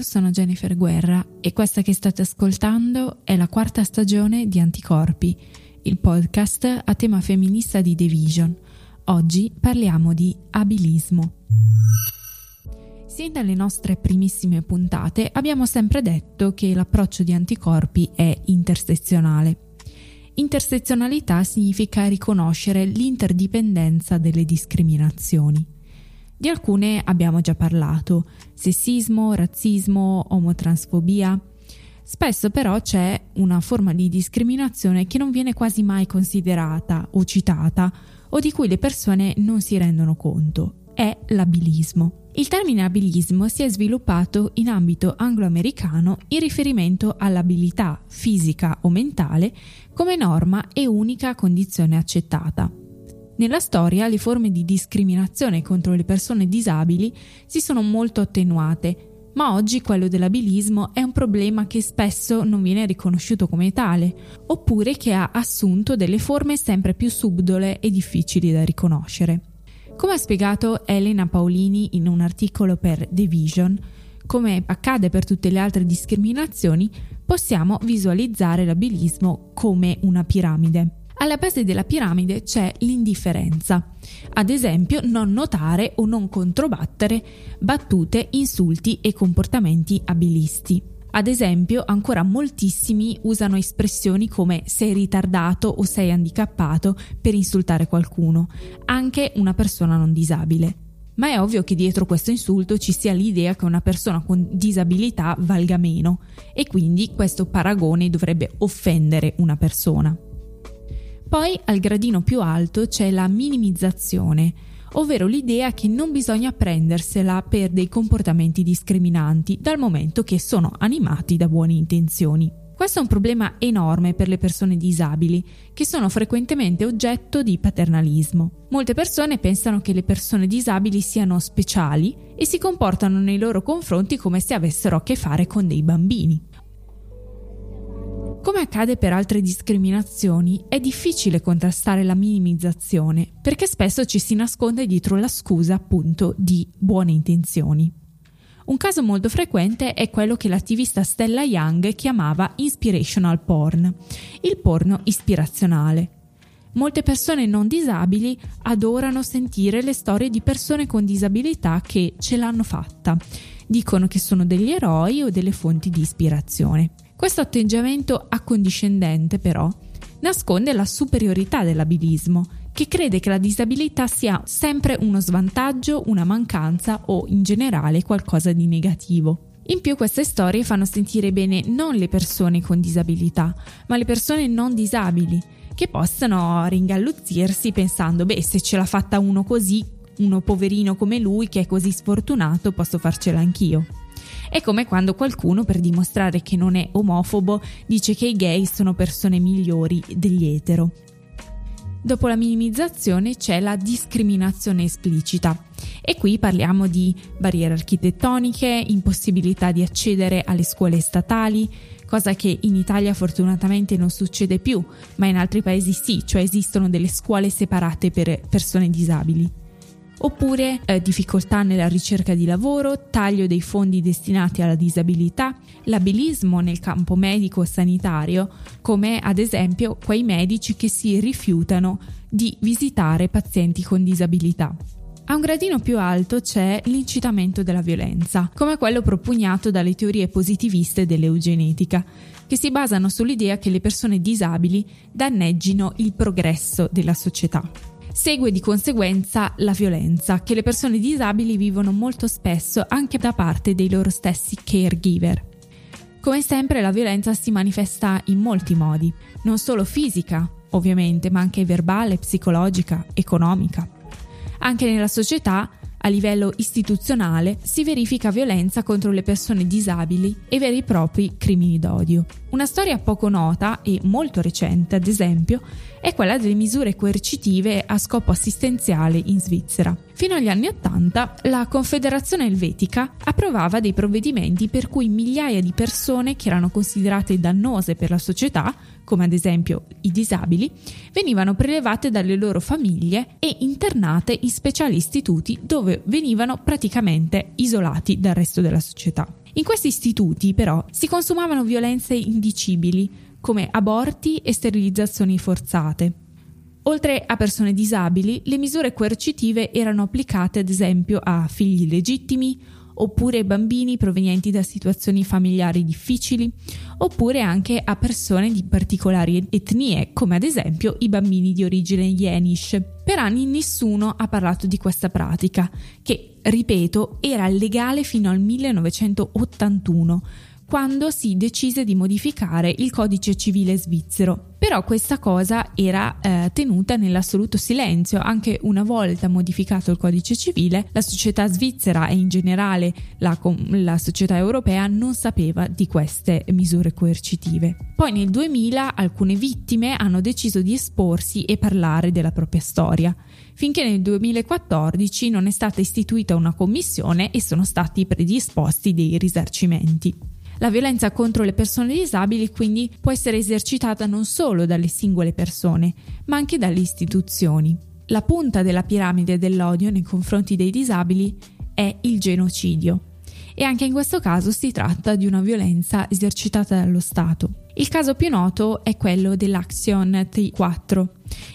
Io sono Jennifer Guerra e questa che state ascoltando è la quarta stagione di Anticorpi, il podcast a tema femminista di The Vision. Oggi parliamo di abilismo. Sin dalle nostre primissime puntate abbiamo sempre detto che l'approccio di Anticorpi è intersezionale. Intersezionalità significa riconoscere l'interdipendenza delle discriminazioni. Di alcune abbiamo già parlato, sessismo, razzismo, omotransfobia. Spesso però c'è una forma di discriminazione che non viene quasi mai considerata o citata o di cui le persone non si rendono conto. È l'abilismo. Il termine abilismo si è sviluppato in ambito angloamericano in riferimento all'abilità fisica o mentale come norma e unica condizione accettata. Nella storia le forme di discriminazione contro le persone disabili si sono molto attenuate, ma oggi quello dell'abilismo è un problema che spesso non viene riconosciuto come tale, oppure che ha assunto delle forme sempre più subdole e difficili da riconoscere. Come ha spiegato Elena Paolini in un articolo per The Vision, come accade per tutte le altre discriminazioni, possiamo visualizzare l'abilismo come una piramide. Alla base della piramide c'è l'indifferenza. Ad esempio, non notare o non controbattere battute, insulti e comportamenti abilisti. Ad esempio, ancora moltissimi usano espressioni come sei ritardato o sei handicappato per insultare qualcuno, anche una persona non disabile. Ma è ovvio che dietro questo insulto ci sia l'idea che una persona con disabilità valga meno e quindi questo paragone dovrebbe offendere una persona. Poi al gradino più alto c'è la minimizzazione, ovvero l'idea che non bisogna prendersela per dei comportamenti discriminanti dal momento che sono animati da buone intenzioni. Questo è un problema enorme per le persone disabili, che sono frequentemente oggetto di paternalismo. Molte persone pensano che le persone disabili siano speciali e si comportano nei loro confronti come se avessero a che fare con dei bambini. Come accade per altre discriminazioni, è difficile contrastare la minimizzazione perché spesso ci si nasconde dietro la scusa appunto di buone intenzioni. Un caso molto frequente è quello che l'attivista Stella Young chiamava inspirational porn, il porno ispirazionale. Molte persone non disabili adorano sentire le storie di persone con disabilità che ce l'hanno fatta. Dicono che sono degli eroi o delle fonti di ispirazione. Questo atteggiamento accondiscendente, però, nasconde la superiorità dell'abilismo, che crede che la disabilità sia sempre uno svantaggio, una mancanza o in generale qualcosa di negativo. In più queste storie fanno sentire bene non le persone con disabilità, ma le persone non disabili, che possano ringalluzzirsi pensando, beh, se ce l'ha fatta uno così, uno poverino come lui che è così sfortunato, posso farcela anch'io. È come quando qualcuno, per dimostrare che non è omofobo, dice che i gay sono persone migliori degli etero. Dopo la minimizzazione c'è la discriminazione esplicita e qui parliamo di barriere architettoniche, impossibilità di accedere alle scuole statali, cosa che in Italia fortunatamente non succede più, ma in altri paesi sì, cioè esistono delle scuole separate per persone disabili oppure eh, difficoltà nella ricerca di lavoro, taglio dei fondi destinati alla disabilità, l'abilismo nel campo medico-sanitario, come ad esempio quei medici che si rifiutano di visitare pazienti con disabilità. A un gradino più alto c'è l'incitamento della violenza, come quello propugnato dalle teorie positiviste dell'eugenetica, che si basano sull'idea che le persone disabili danneggino il progresso della società. Segue di conseguenza la violenza che le persone disabili vivono molto spesso anche da parte dei loro stessi caregiver. Come sempre la violenza si manifesta in molti modi, non solo fisica, ovviamente, ma anche verbale, psicologica, economica. Anche nella società a livello istituzionale si verifica violenza contro le persone disabili e veri e propri crimini d'odio. Una storia poco nota e molto recente, ad esempio, è quella delle misure coercitive a scopo assistenziale in Svizzera. Fino agli anni Ottanta la Confederazione Elvetica approvava dei provvedimenti per cui migliaia di persone che erano considerate dannose per la società come ad esempio i disabili, venivano prelevate dalle loro famiglie e internate in speciali istituti dove venivano praticamente isolati dal resto della società. In questi istituti, però, si consumavano violenze indicibili, come aborti e sterilizzazioni forzate. Oltre a persone disabili, le misure coercitive erano applicate ad esempio a figli legittimi, oppure bambini provenienti da situazioni familiari difficili, oppure anche a persone di particolari etnie, come ad esempio i bambini di origine Yenish. Per anni nessuno ha parlato di questa pratica, che, ripeto, era legale fino al 1981, quando si decise di modificare il codice civile svizzero. Però questa cosa era eh, tenuta nell'assoluto silenzio, anche una volta modificato il codice civile, la società svizzera e in generale la, la società europea non sapeva di queste misure coercitive. Poi nel 2000 alcune vittime hanno deciso di esporsi e parlare della propria storia finché nel 2014 non è stata istituita una commissione e sono stati predisposti dei risarcimenti. La violenza contro le persone disabili quindi può essere esercitata non solo dalle singole persone, ma anche dalle istituzioni. La punta della piramide dell'odio nei confronti dei disabili è il genocidio e anche in questo caso si tratta di una violenza esercitata dallo Stato. Il caso più noto è quello dell'Action T4,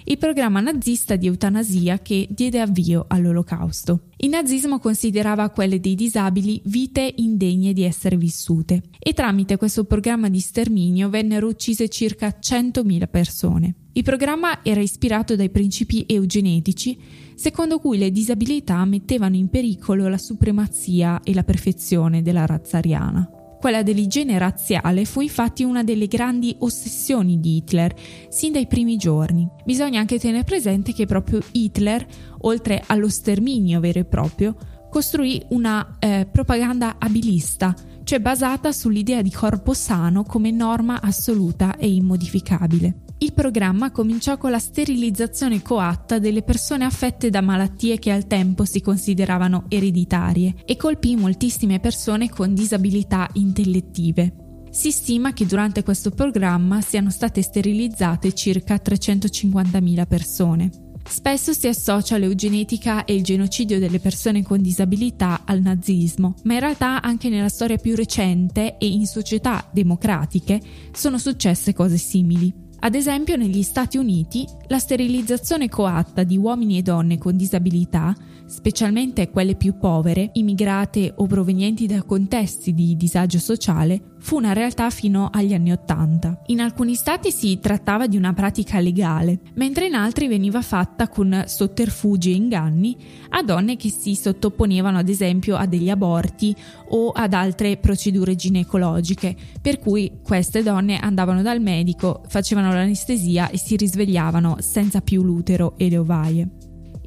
il programma nazista di eutanasia che diede avvio all'Olocausto. Il nazismo considerava quelle dei disabili vite indegne di essere vissute e tramite questo programma di sterminio vennero uccise circa 100.000 persone. Il programma era ispirato dai principi eugenetici secondo cui le disabilità mettevano in pericolo la supremazia e la perfezione della razza ariana. Quella dell'igiene razziale fu infatti una delle grandi ossessioni di Hitler, sin dai primi giorni. Bisogna anche tenere presente che proprio Hitler, oltre allo sterminio vero e proprio, costruì una eh, propaganda abilista, cioè basata sull'idea di corpo sano come norma assoluta e immodificabile. Il programma cominciò con la sterilizzazione coatta delle persone affette da malattie che al tempo si consideravano ereditarie e colpì moltissime persone con disabilità intellettive. Si stima che durante questo programma siano state sterilizzate circa 350.000 persone. Spesso si associa l'eugenetica e il genocidio delle persone con disabilità al nazismo, ma in realtà anche nella storia più recente e in società democratiche sono successe cose simili. Ad esempio negli Stati Uniti la sterilizzazione coatta di uomini e donne con disabilità specialmente quelle più povere, immigrate o provenienti da contesti di disagio sociale, fu una realtà fino agli anni Ottanta. In alcuni stati si trattava di una pratica legale, mentre in altri veniva fatta con sotterfugi e inganni a donne che si sottoponevano ad esempio a degli aborti o ad altre procedure ginecologiche, per cui queste donne andavano dal medico, facevano l'anestesia e si risvegliavano senza più l'utero e le ovaie.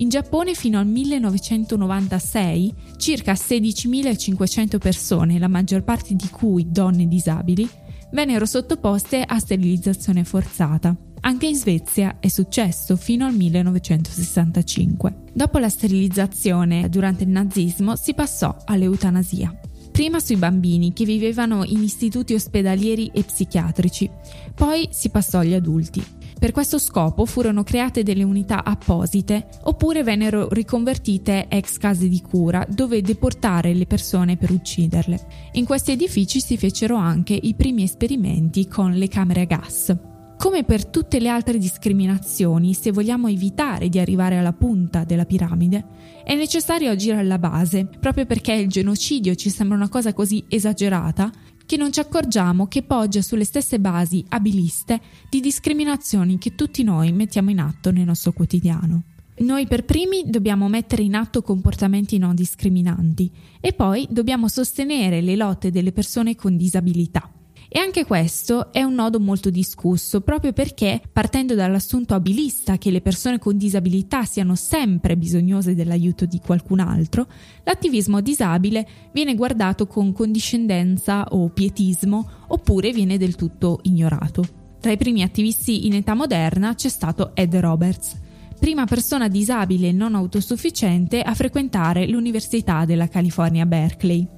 In Giappone fino al 1996 circa 16.500 persone, la maggior parte di cui donne disabili, vennero sottoposte a sterilizzazione forzata. Anche in Svezia è successo fino al 1965. Dopo la sterilizzazione durante il nazismo si passò all'eutanasia. Prima sui bambini che vivevano in istituti ospedalieri e psichiatrici, poi si passò agli adulti. Per questo scopo furono create delle unità apposite oppure vennero riconvertite ex case di cura dove deportare le persone per ucciderle. In questi edifici si fecero anche i primi esperimenti con le camere a gas. Come per tutte le altre discriminazioni, se vogliamo evitare di arrivare alla punta della piramide, è necessario agire alla base, proprio perché il genocidio ci sembra una cosa così esagerata che non ci accorgiamo che poggia sulle stesse basi abiliste di discriminazioni che tutti noi mettiamo in atto nel nostro quotidiano. Noi per primi dobbiamo mettere in atto comportamenti non discriminanti e poi dobbiamo sostenere le lotte delle persone con disabilità. E anche questo è un nodo molto discusso, proprio perché, partendo dall'assunto abilista che le persone con disabilità siano sempre bisognose dell'aiuto di qualcun altro, l'attivismo disabile viene guardato con condiscendenza o pietismo, oppure viene del tutto ignorato. Tra i primi attivisti in età moderna c'è stato Ed Roberts, prima persona disabile non autosufficiente a frequentare l'Università della California Berkeley.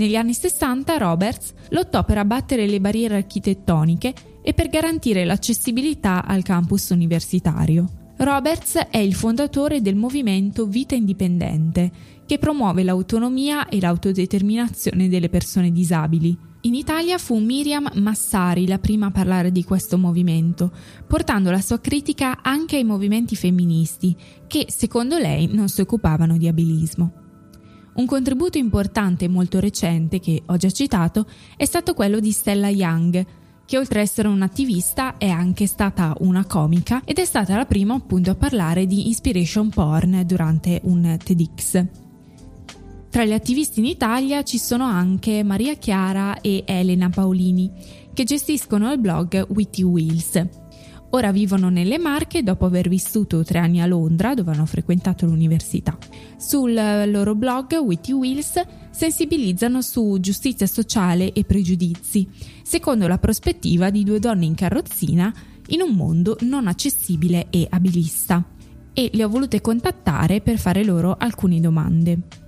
Negli anni 60 Roberts lottò per abbattere le barriere architettoniche e per garantire l'accessibilità al campus universitario. Roberts è il fondatore del movimento Vita Indipendente, che promuove l'autonomia e l'autodeterminazione delle persone disabili. In Italia fu Miriam Massari la prima a parlare di questo movimento, portando la sua critica anche ai movimenti femministi, che secondo lei non si occupavano di abilismo. Un contributo importante e molto recente, che ho già citato, è stato quello di Stella Young, che oltre ad essere un'attivista è anche stata una comica ed è stata la prima appunto a parlare di inspiration porn durante un TEDx. Tra gli attivisti in Italia ci sono anche Maria Chiara e Elena Paolini, che gestiscono il blog Witty Wheels. Ora vivono nelle Marche dopo aver vissuto tre anni a Londra, dove hanno frequentato l'università. Sul loro blog Witty Wheels sensibilizzano su giustizia sociale e pregiudizi, secondo la prospettiva di due donne in carrozzina in un mondo non accessibile e abilista. E le ho volute contattare per fare loro alcune domande.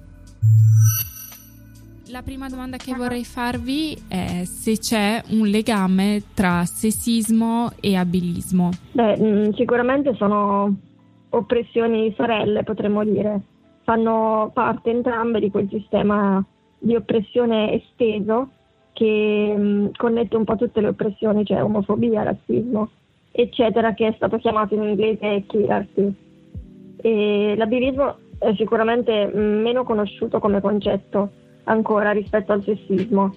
La prima domanda che vorrei farvi è se c'è un legame tra sessismo e abilismo. Beh, mm, sicuramente sono oppressioni sorelle, potremmo dire. Fanno parte entrambe di quel sistema di oppressione esteso che mm, connette un po' tutte le oppressioni, cioè omofobia, razzismo, eccetera, che è stato chiamato in inglese hierarchy. E l'abilismo è sicuramente meno conosciuto come concetto ancora rispetto al sessismo.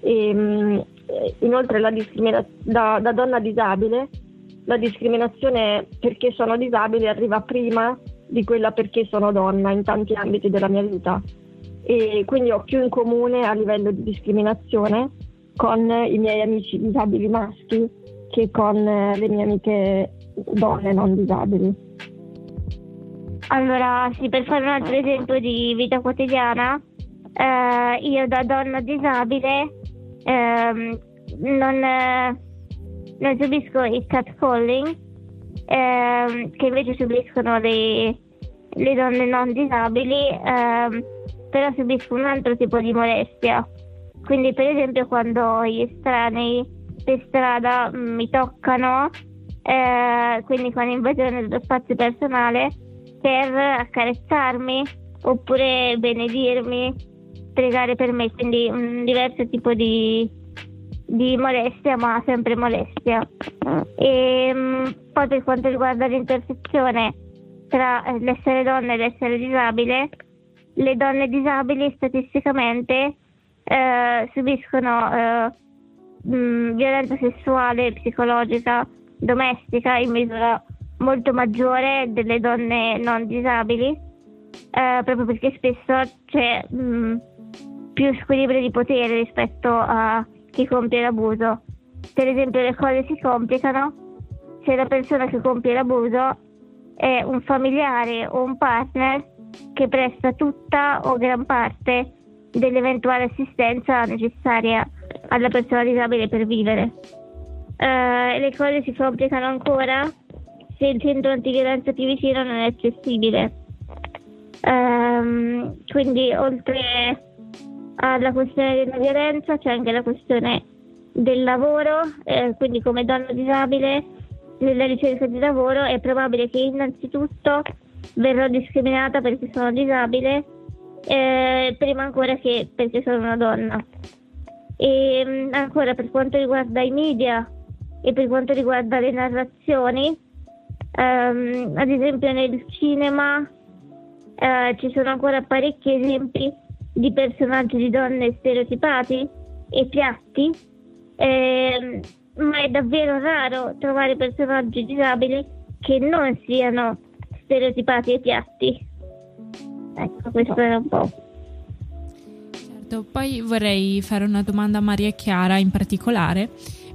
E, mh, inoltre discrimina- da, da donna disabile la discriminazione perché sono disabile arriva prima di quella perché sono donna in tanti ambiti della mia vita e quindi ho più in comune a livello di discriminazione con i miei amici disabili maschi che con le mie amiche donne non disabili. Allora, sì, per fare un altro esempio di vita quotidiana, eh, io da donna disabile ehm, non, eh, non, subisco il catcalling ehm, che invece subiscono le, le donne non disabili, ehm, però subisco un altro tipo di molestia. Quindi per esempio quando gli estranei per strada mm, mi toccano, eh, quindi quando invadono il spazio personale, per accarezzarmi oppure benedirmi pregare per me, quindi un diverso tipo di, di molestia, ma sempre molestia. E mm, poi per quanto riguarda l'intersezione tra eh, l'essere donna e l'essere disabile, le donne disabili statisticamente eh, subiscono eh, mh, mm, violenza sessuale, psicologica, domestica in misura molto maggiore delle donne non disabili, eh, proprio perché spesso c'è mh, mm, più squilibrio di potere rispetto a chi compie l'abuso. Per esempio le cose si complicano se la persona che compie l'abuso è un familiare o un partner che presta tutta o gran parte dell'eventuale assistenza necessaria alla persona disabile per vivere. Uh, le cose si complicano ancora se il centro antiviolenza più vicino non è accessibile. Um, quindi oltre alla questione della violenza c'è anche la questione del lavoro, eh, quindi come donna disabile nella ricerca di lavoro è probabile che innanzitutto verrò discriminata perché sono disabile, eh, prima ancora che perché sono una donna. E mm, ancora per quanto riguarda i media e per quanto riguarda le narrazioni, ehm, ad esempio nel cinema eh, ci sono ancora parecchi esempi di personaggi di donne stereotipati e piatti, eh, ma è davvero raro trovare personaggi disabili che non siano stereotipati e piatti. Ecco, questo era un po'. Certo, poi vorrei fare una domanda a Maria Chiara in particolare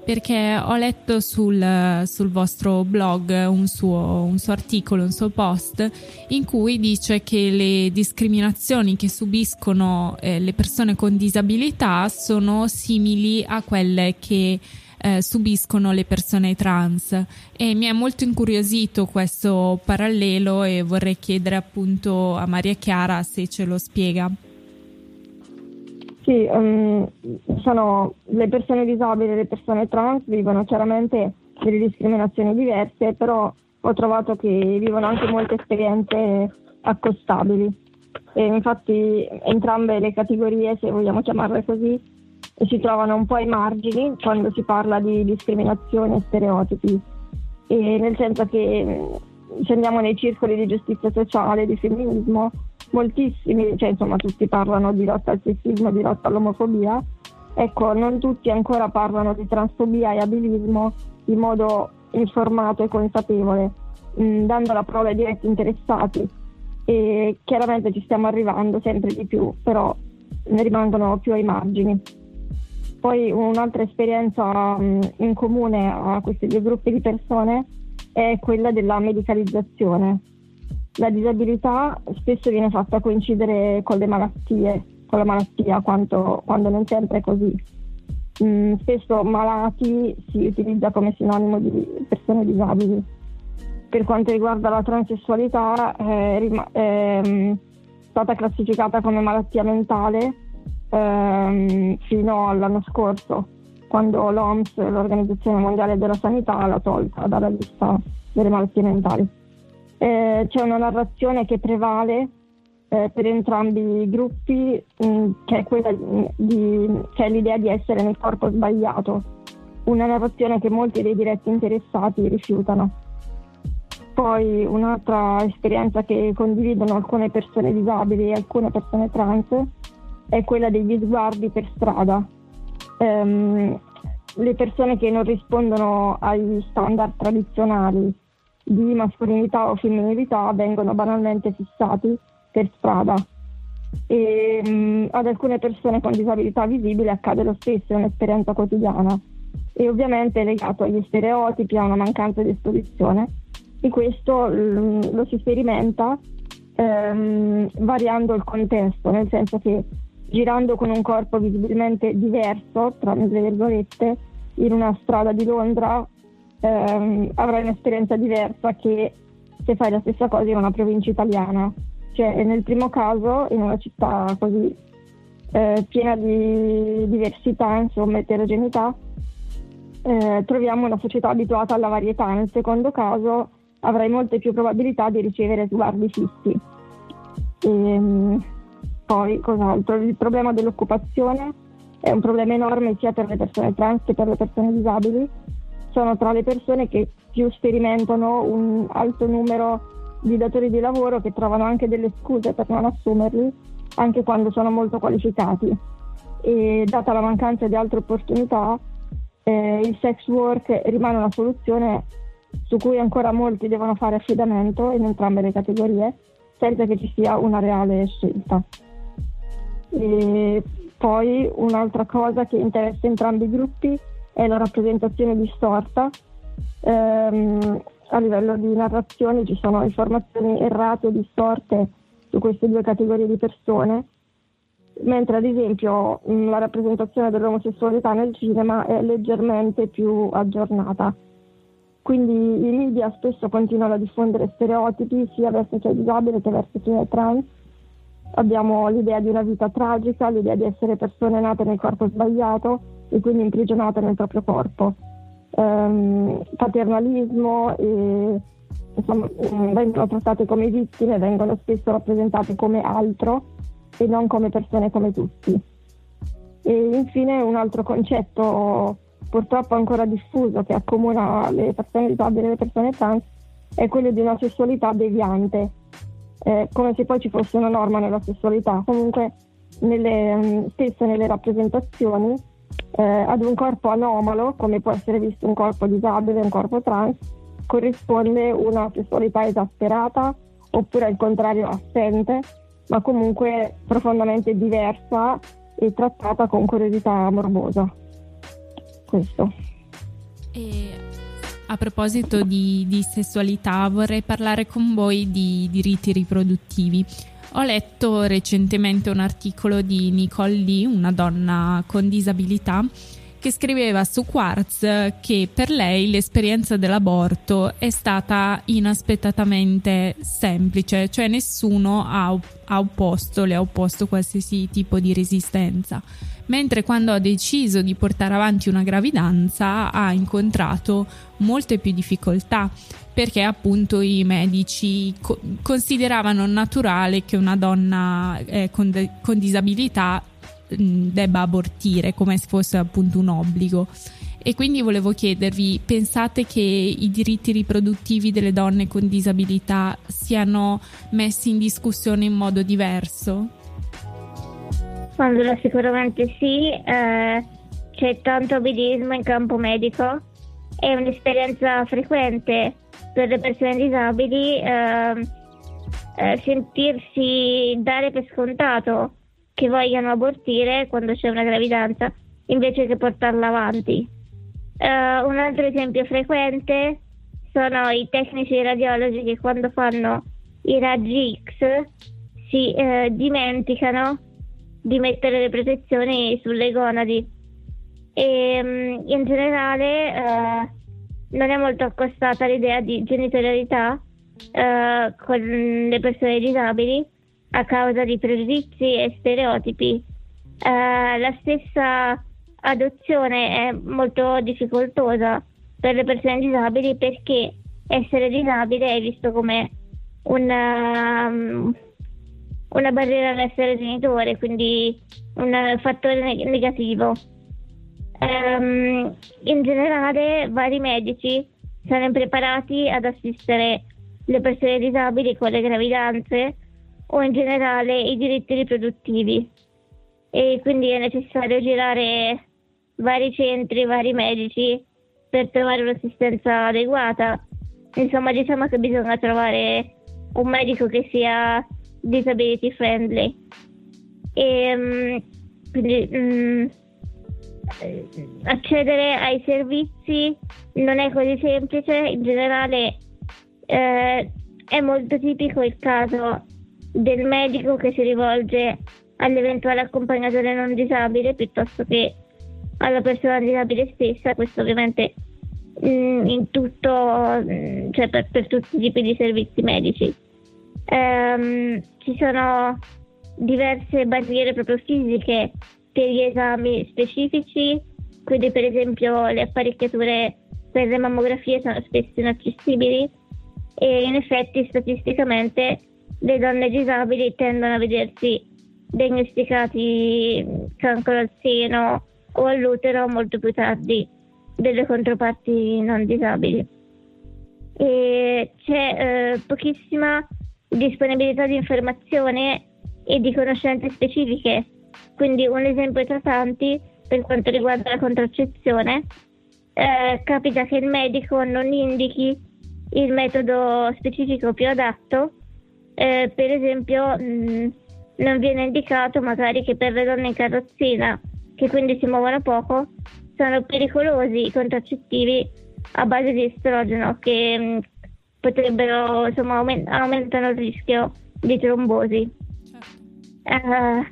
perché ho letto sul, sul vostro blog un suo, un suo, articolo, un suo post in cui dice che le discriminazioni che subiscono eh, le persone con disabilità sono simili a quelle che eh, subiscono le persone trans e mi è molto incuriosito questo parallelo e vorrei chiedere appunto a Maria Chiara se ce lo spiega. Sì, um, sono le persone disabili e le persone trans vivono chiaramente delle discriminazioni diverse, però ho trovato che vivono anche molte esperienze accostabili. E infatti entrambe le categorie, se vogliamo chiamarle così, si trovano un po' ai margini quando si parla di discriminazione e stereotipi. E nel senso che se andiamo nei circoli di giustizia sociale, di femminismo, moltissimi, cioè insomma tutti parlano di lotta al sessismo, di lotta all'omofobia, ecco non tutti ancora parlano di transfobia e abilismo in modo informato e consapevole, mh, mm, dando la prova ai diretti interessati e chiaramente ci stiamo arrivando sempre di più, però ne rimangono più ai margini. Poi un'altra esperienza mh, mm, in comune a questi due gruppi di persone è quella della medicalizzazione. La disabilità spesso viene fatta coincidere con le malattie, con la malattia, quanto, quando non sempre è così. Mm, spesso malati si utilizza come sinonimo di persone disabili. Per quanto riguarda la transessualità è, rim- è mm, stata classificata come malattia mentale ehm, fino all'anno scorso quando l'OMS, l'Organizzazione Mondiale della Sanità, l'ha tolta dalla lista delle malattie mentali. Eh, c'è una narrazione che prevale eh, per entrambi i gruppi, mh, mm, che, è quella di, che è l'idea di essere nel corpo sbagliato, una narrazione che molti dei diretti interessati rifiutano. Poi un'altra esperienza che condividono alcune persone disabili e alcune persone trans è quella degli sguardi per strada, ehm, le persone che non rispondono agli standard tradizionali di mascolinità o femminilità vengono banalmente fissati per strada. E, mh, ad alcune persone con disabilità visibile accade lo stesso, è un'esperienza quotidiana e ovviamente è legato agli stereotipi, a una mancanza di esposizione e questo mm, lo si sperimenta ehm, variando il contesto, nel senso che girando con un corpo visibilmente diverso, tra virgolette, in una strada di Londra ehm, avrai un'esperienza diversa che se fai la stessa cosa in una provincia italiana. Cioè, nel primo caso, in una città così eh, piena di diversità, insomma, eterogeneità, eh, troviamo una società abituata alla varietà. Nel secondo caso avrai molte più probabilità di ricevere sguardi fissi. E, ehm, poi, cos'altro? Il problema dell'occupazione è un problema enorme sia per le persone trans che per le persone disabili. Sono tra le persone che più sperimentano un alto numero di datori di lavoro che trovano anche delle scuse per non assumerli, anche quando sono molto qualificati. E data la mancanza di altre opportunità, eh, il sex work rimane una soluzione su cui ancora molti devono fare affidamento in entrambe le categorie, senza che ci sia una reale scelta. E poi un'altra cosa che interessa entrambi i gruppi è la rappresentazione distorta. Ehm, a livello di narrazione ci sono informazioni errate o distorte su queste due categorie di persone, mentre ad esempio la rappresentazione dell'omosessualità nel cinema è leggermente più aggiornata. Quindi i media spesso continuano a diffondere stereotipi sia verso chi è disabile che verso chi è trans abbiamo l'idea di una vita tragica, l'idea di essere persone nate nel corpo sbagliato e quindi imprigionate nel proprio corpo. Um, paternalismo e insomma, mm, vengono trattate come vittime, vengono spesso rappresentate come altro e non come persone come tutti. E infine un altro concetto purtroppo ancora diffuso che accomuna le persone disabili e le persone trans è quello di una sessualità deviante eh, come se poi ci fosse una norma nella sessualità. Comunque, nelle, mm, spesso nelle rappresentazioni, eh, ad un corpo anomalo, come può essere visto un corpo disabile, un corpo trans, corrisponde una sessualità esasperata oppure al contrario assente, ma comunque profondamente diversa e trattata con curiosità morbosa. Questo. E a proposito di, di, sessualità, vorrei parlare con voi di diritti riproduttivi. Ho letto recentemente un articolo di Nicole Lee, una donna con disabilità, che scriveva su Quartz che per lei l'esperienza dell'aborto è stata inaspettatamente semplice, cioè nessuno ha, opposto, le ha opposto qualsiasi tipo di resistenza mentre quando ha deciso di portare avanti una gravidanza ha incontrato molte più difficoltà perché appunto i medici co- consideravano naturale che una donna eh, con, de- con disabilità mh, debba abortire come se fosse appunto un obbligo. E quindi volevo chiedervi, pensate che i diritti riproduttivi delle donne con disabilità siano messi in discussione in modo diverso? Allora, sicuramente sì, eh, c'è tanto abilismo in campo medico, è un'esperienza frequente per le persone disabili eh, eh, sentirsi dare per scontato che vogliano abortire quando c'è una gravidanza invece che portarla avanti. Uh, un altro esempio frequente sono i tecnici radiologi che quando fanno i raggi X si uh, dimenticano di mettere le protezioni sulle gonadi e um, in generale uh, non è molto accostata l'idea di genitorialità con le persone disabili a causa di pregiudizi e stereotipi. la stessa adozione è molto difficoltosa per le persone disabili perché essere disabile è visto come una, um, una barriera all'essere genitore, quindi un fattore negativo. Um, in generale vari medici sono impreparati ad assistere le persone disabili con le gravidanze o in generale i diritti riproduttivi e quindi è necessario girare vari centri, vari medici per trovare un'assistenza adeguata. Insomma, diciamo che bisogna trovare un medico che sia disability friendly. E um, quindi um, accedere ai servizi non è così semplice, in generale eh, è molto tipico il caso del medico che si rivolge all'eventuale accompagnatore non disabile piuttosto che alla persona disabile stessa, questo ovviamente mh, mm, in tutto, mh, mm, cioè per, per, tutti i tipi di servizi medici. Um, ci sono diverse barriere proprio fisiche per gli esami specifici, quindi per esempio le apparecchiature per le mammografie sono spesso inaccessibili e in effetti statisticamente le donne disabili tendono a vedersi diagnosticati cancro al seno o all'utero molto più tardi delle controparti non disabili. E c'è eh, pochissima disponibilità di informazione e di conoscenze specifiche, quindi un esempio tra tanti per quanto riguarda la contraccezione, eh, capita che il medico non indichi il metodo specifico più adatto, eh, per esempio mh, non viene indicato magari che per le donne in carrozzina che quindi si muovono poco, sono pericolosi i contraccettivi a base di estrogeno che mm, potrebbero, insomma, aument- aumentano il rischio di trombosi. Certo. Uh,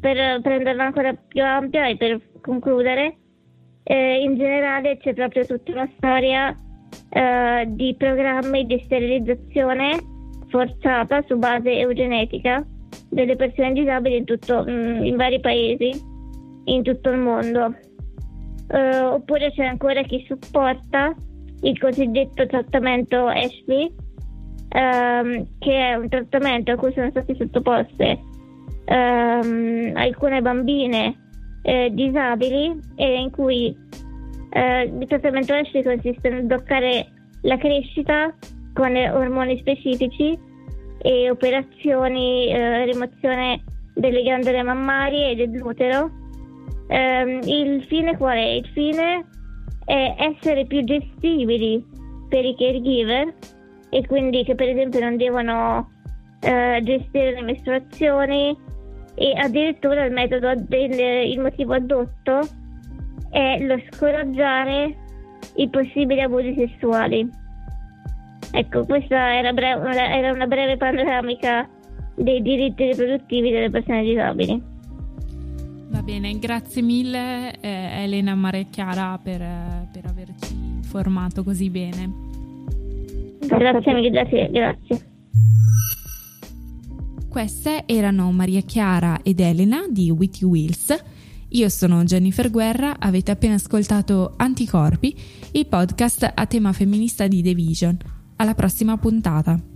per prenderla ancora più ampia e per concludere, eh, in generale c'è proprio tutta una storia eh, di programmi di sterilizzazione forzata su base eugenetica delle persone disabili in, tutto, mh, mm, in vari paesi in tutto il mondo. Uh, oppure c'è ancora chi supporta il cosiddetto trattamento Ashley, um, che è un trattamento a cui sono state sottoposte um, alcune bambine eh, disabili e in cui eh, il trattamento Ashley consiste nel bloccare la crescita con ormoni specifici e operazioni, eh, rimozione delle ghiandole mammarie e dell'utero ehm, il fine qual è? Il fine è essere più gestibili per i caregiver e quindi che per esempio non devono eh, gestire le mestruazioni e addirittura il metodo del, il motivo addotto è lo scoraggiare i possibili abusi sessuali. Ecco, questa era, breve, era una breve panoramica dei diritti riproduttivi delle persone disabili. Va bene, grazie mille eh, Elena Marecchiara per, per averci informato così bene. Grazie mille, grazie, grazie. Queste erano Maria Chiara ed Elena di Witty Wheels Io sono Jennifer Guerra, avete appena ascoltato Anticorpi, il podcast a tema femminista di The Vision. Alla prossima puntata.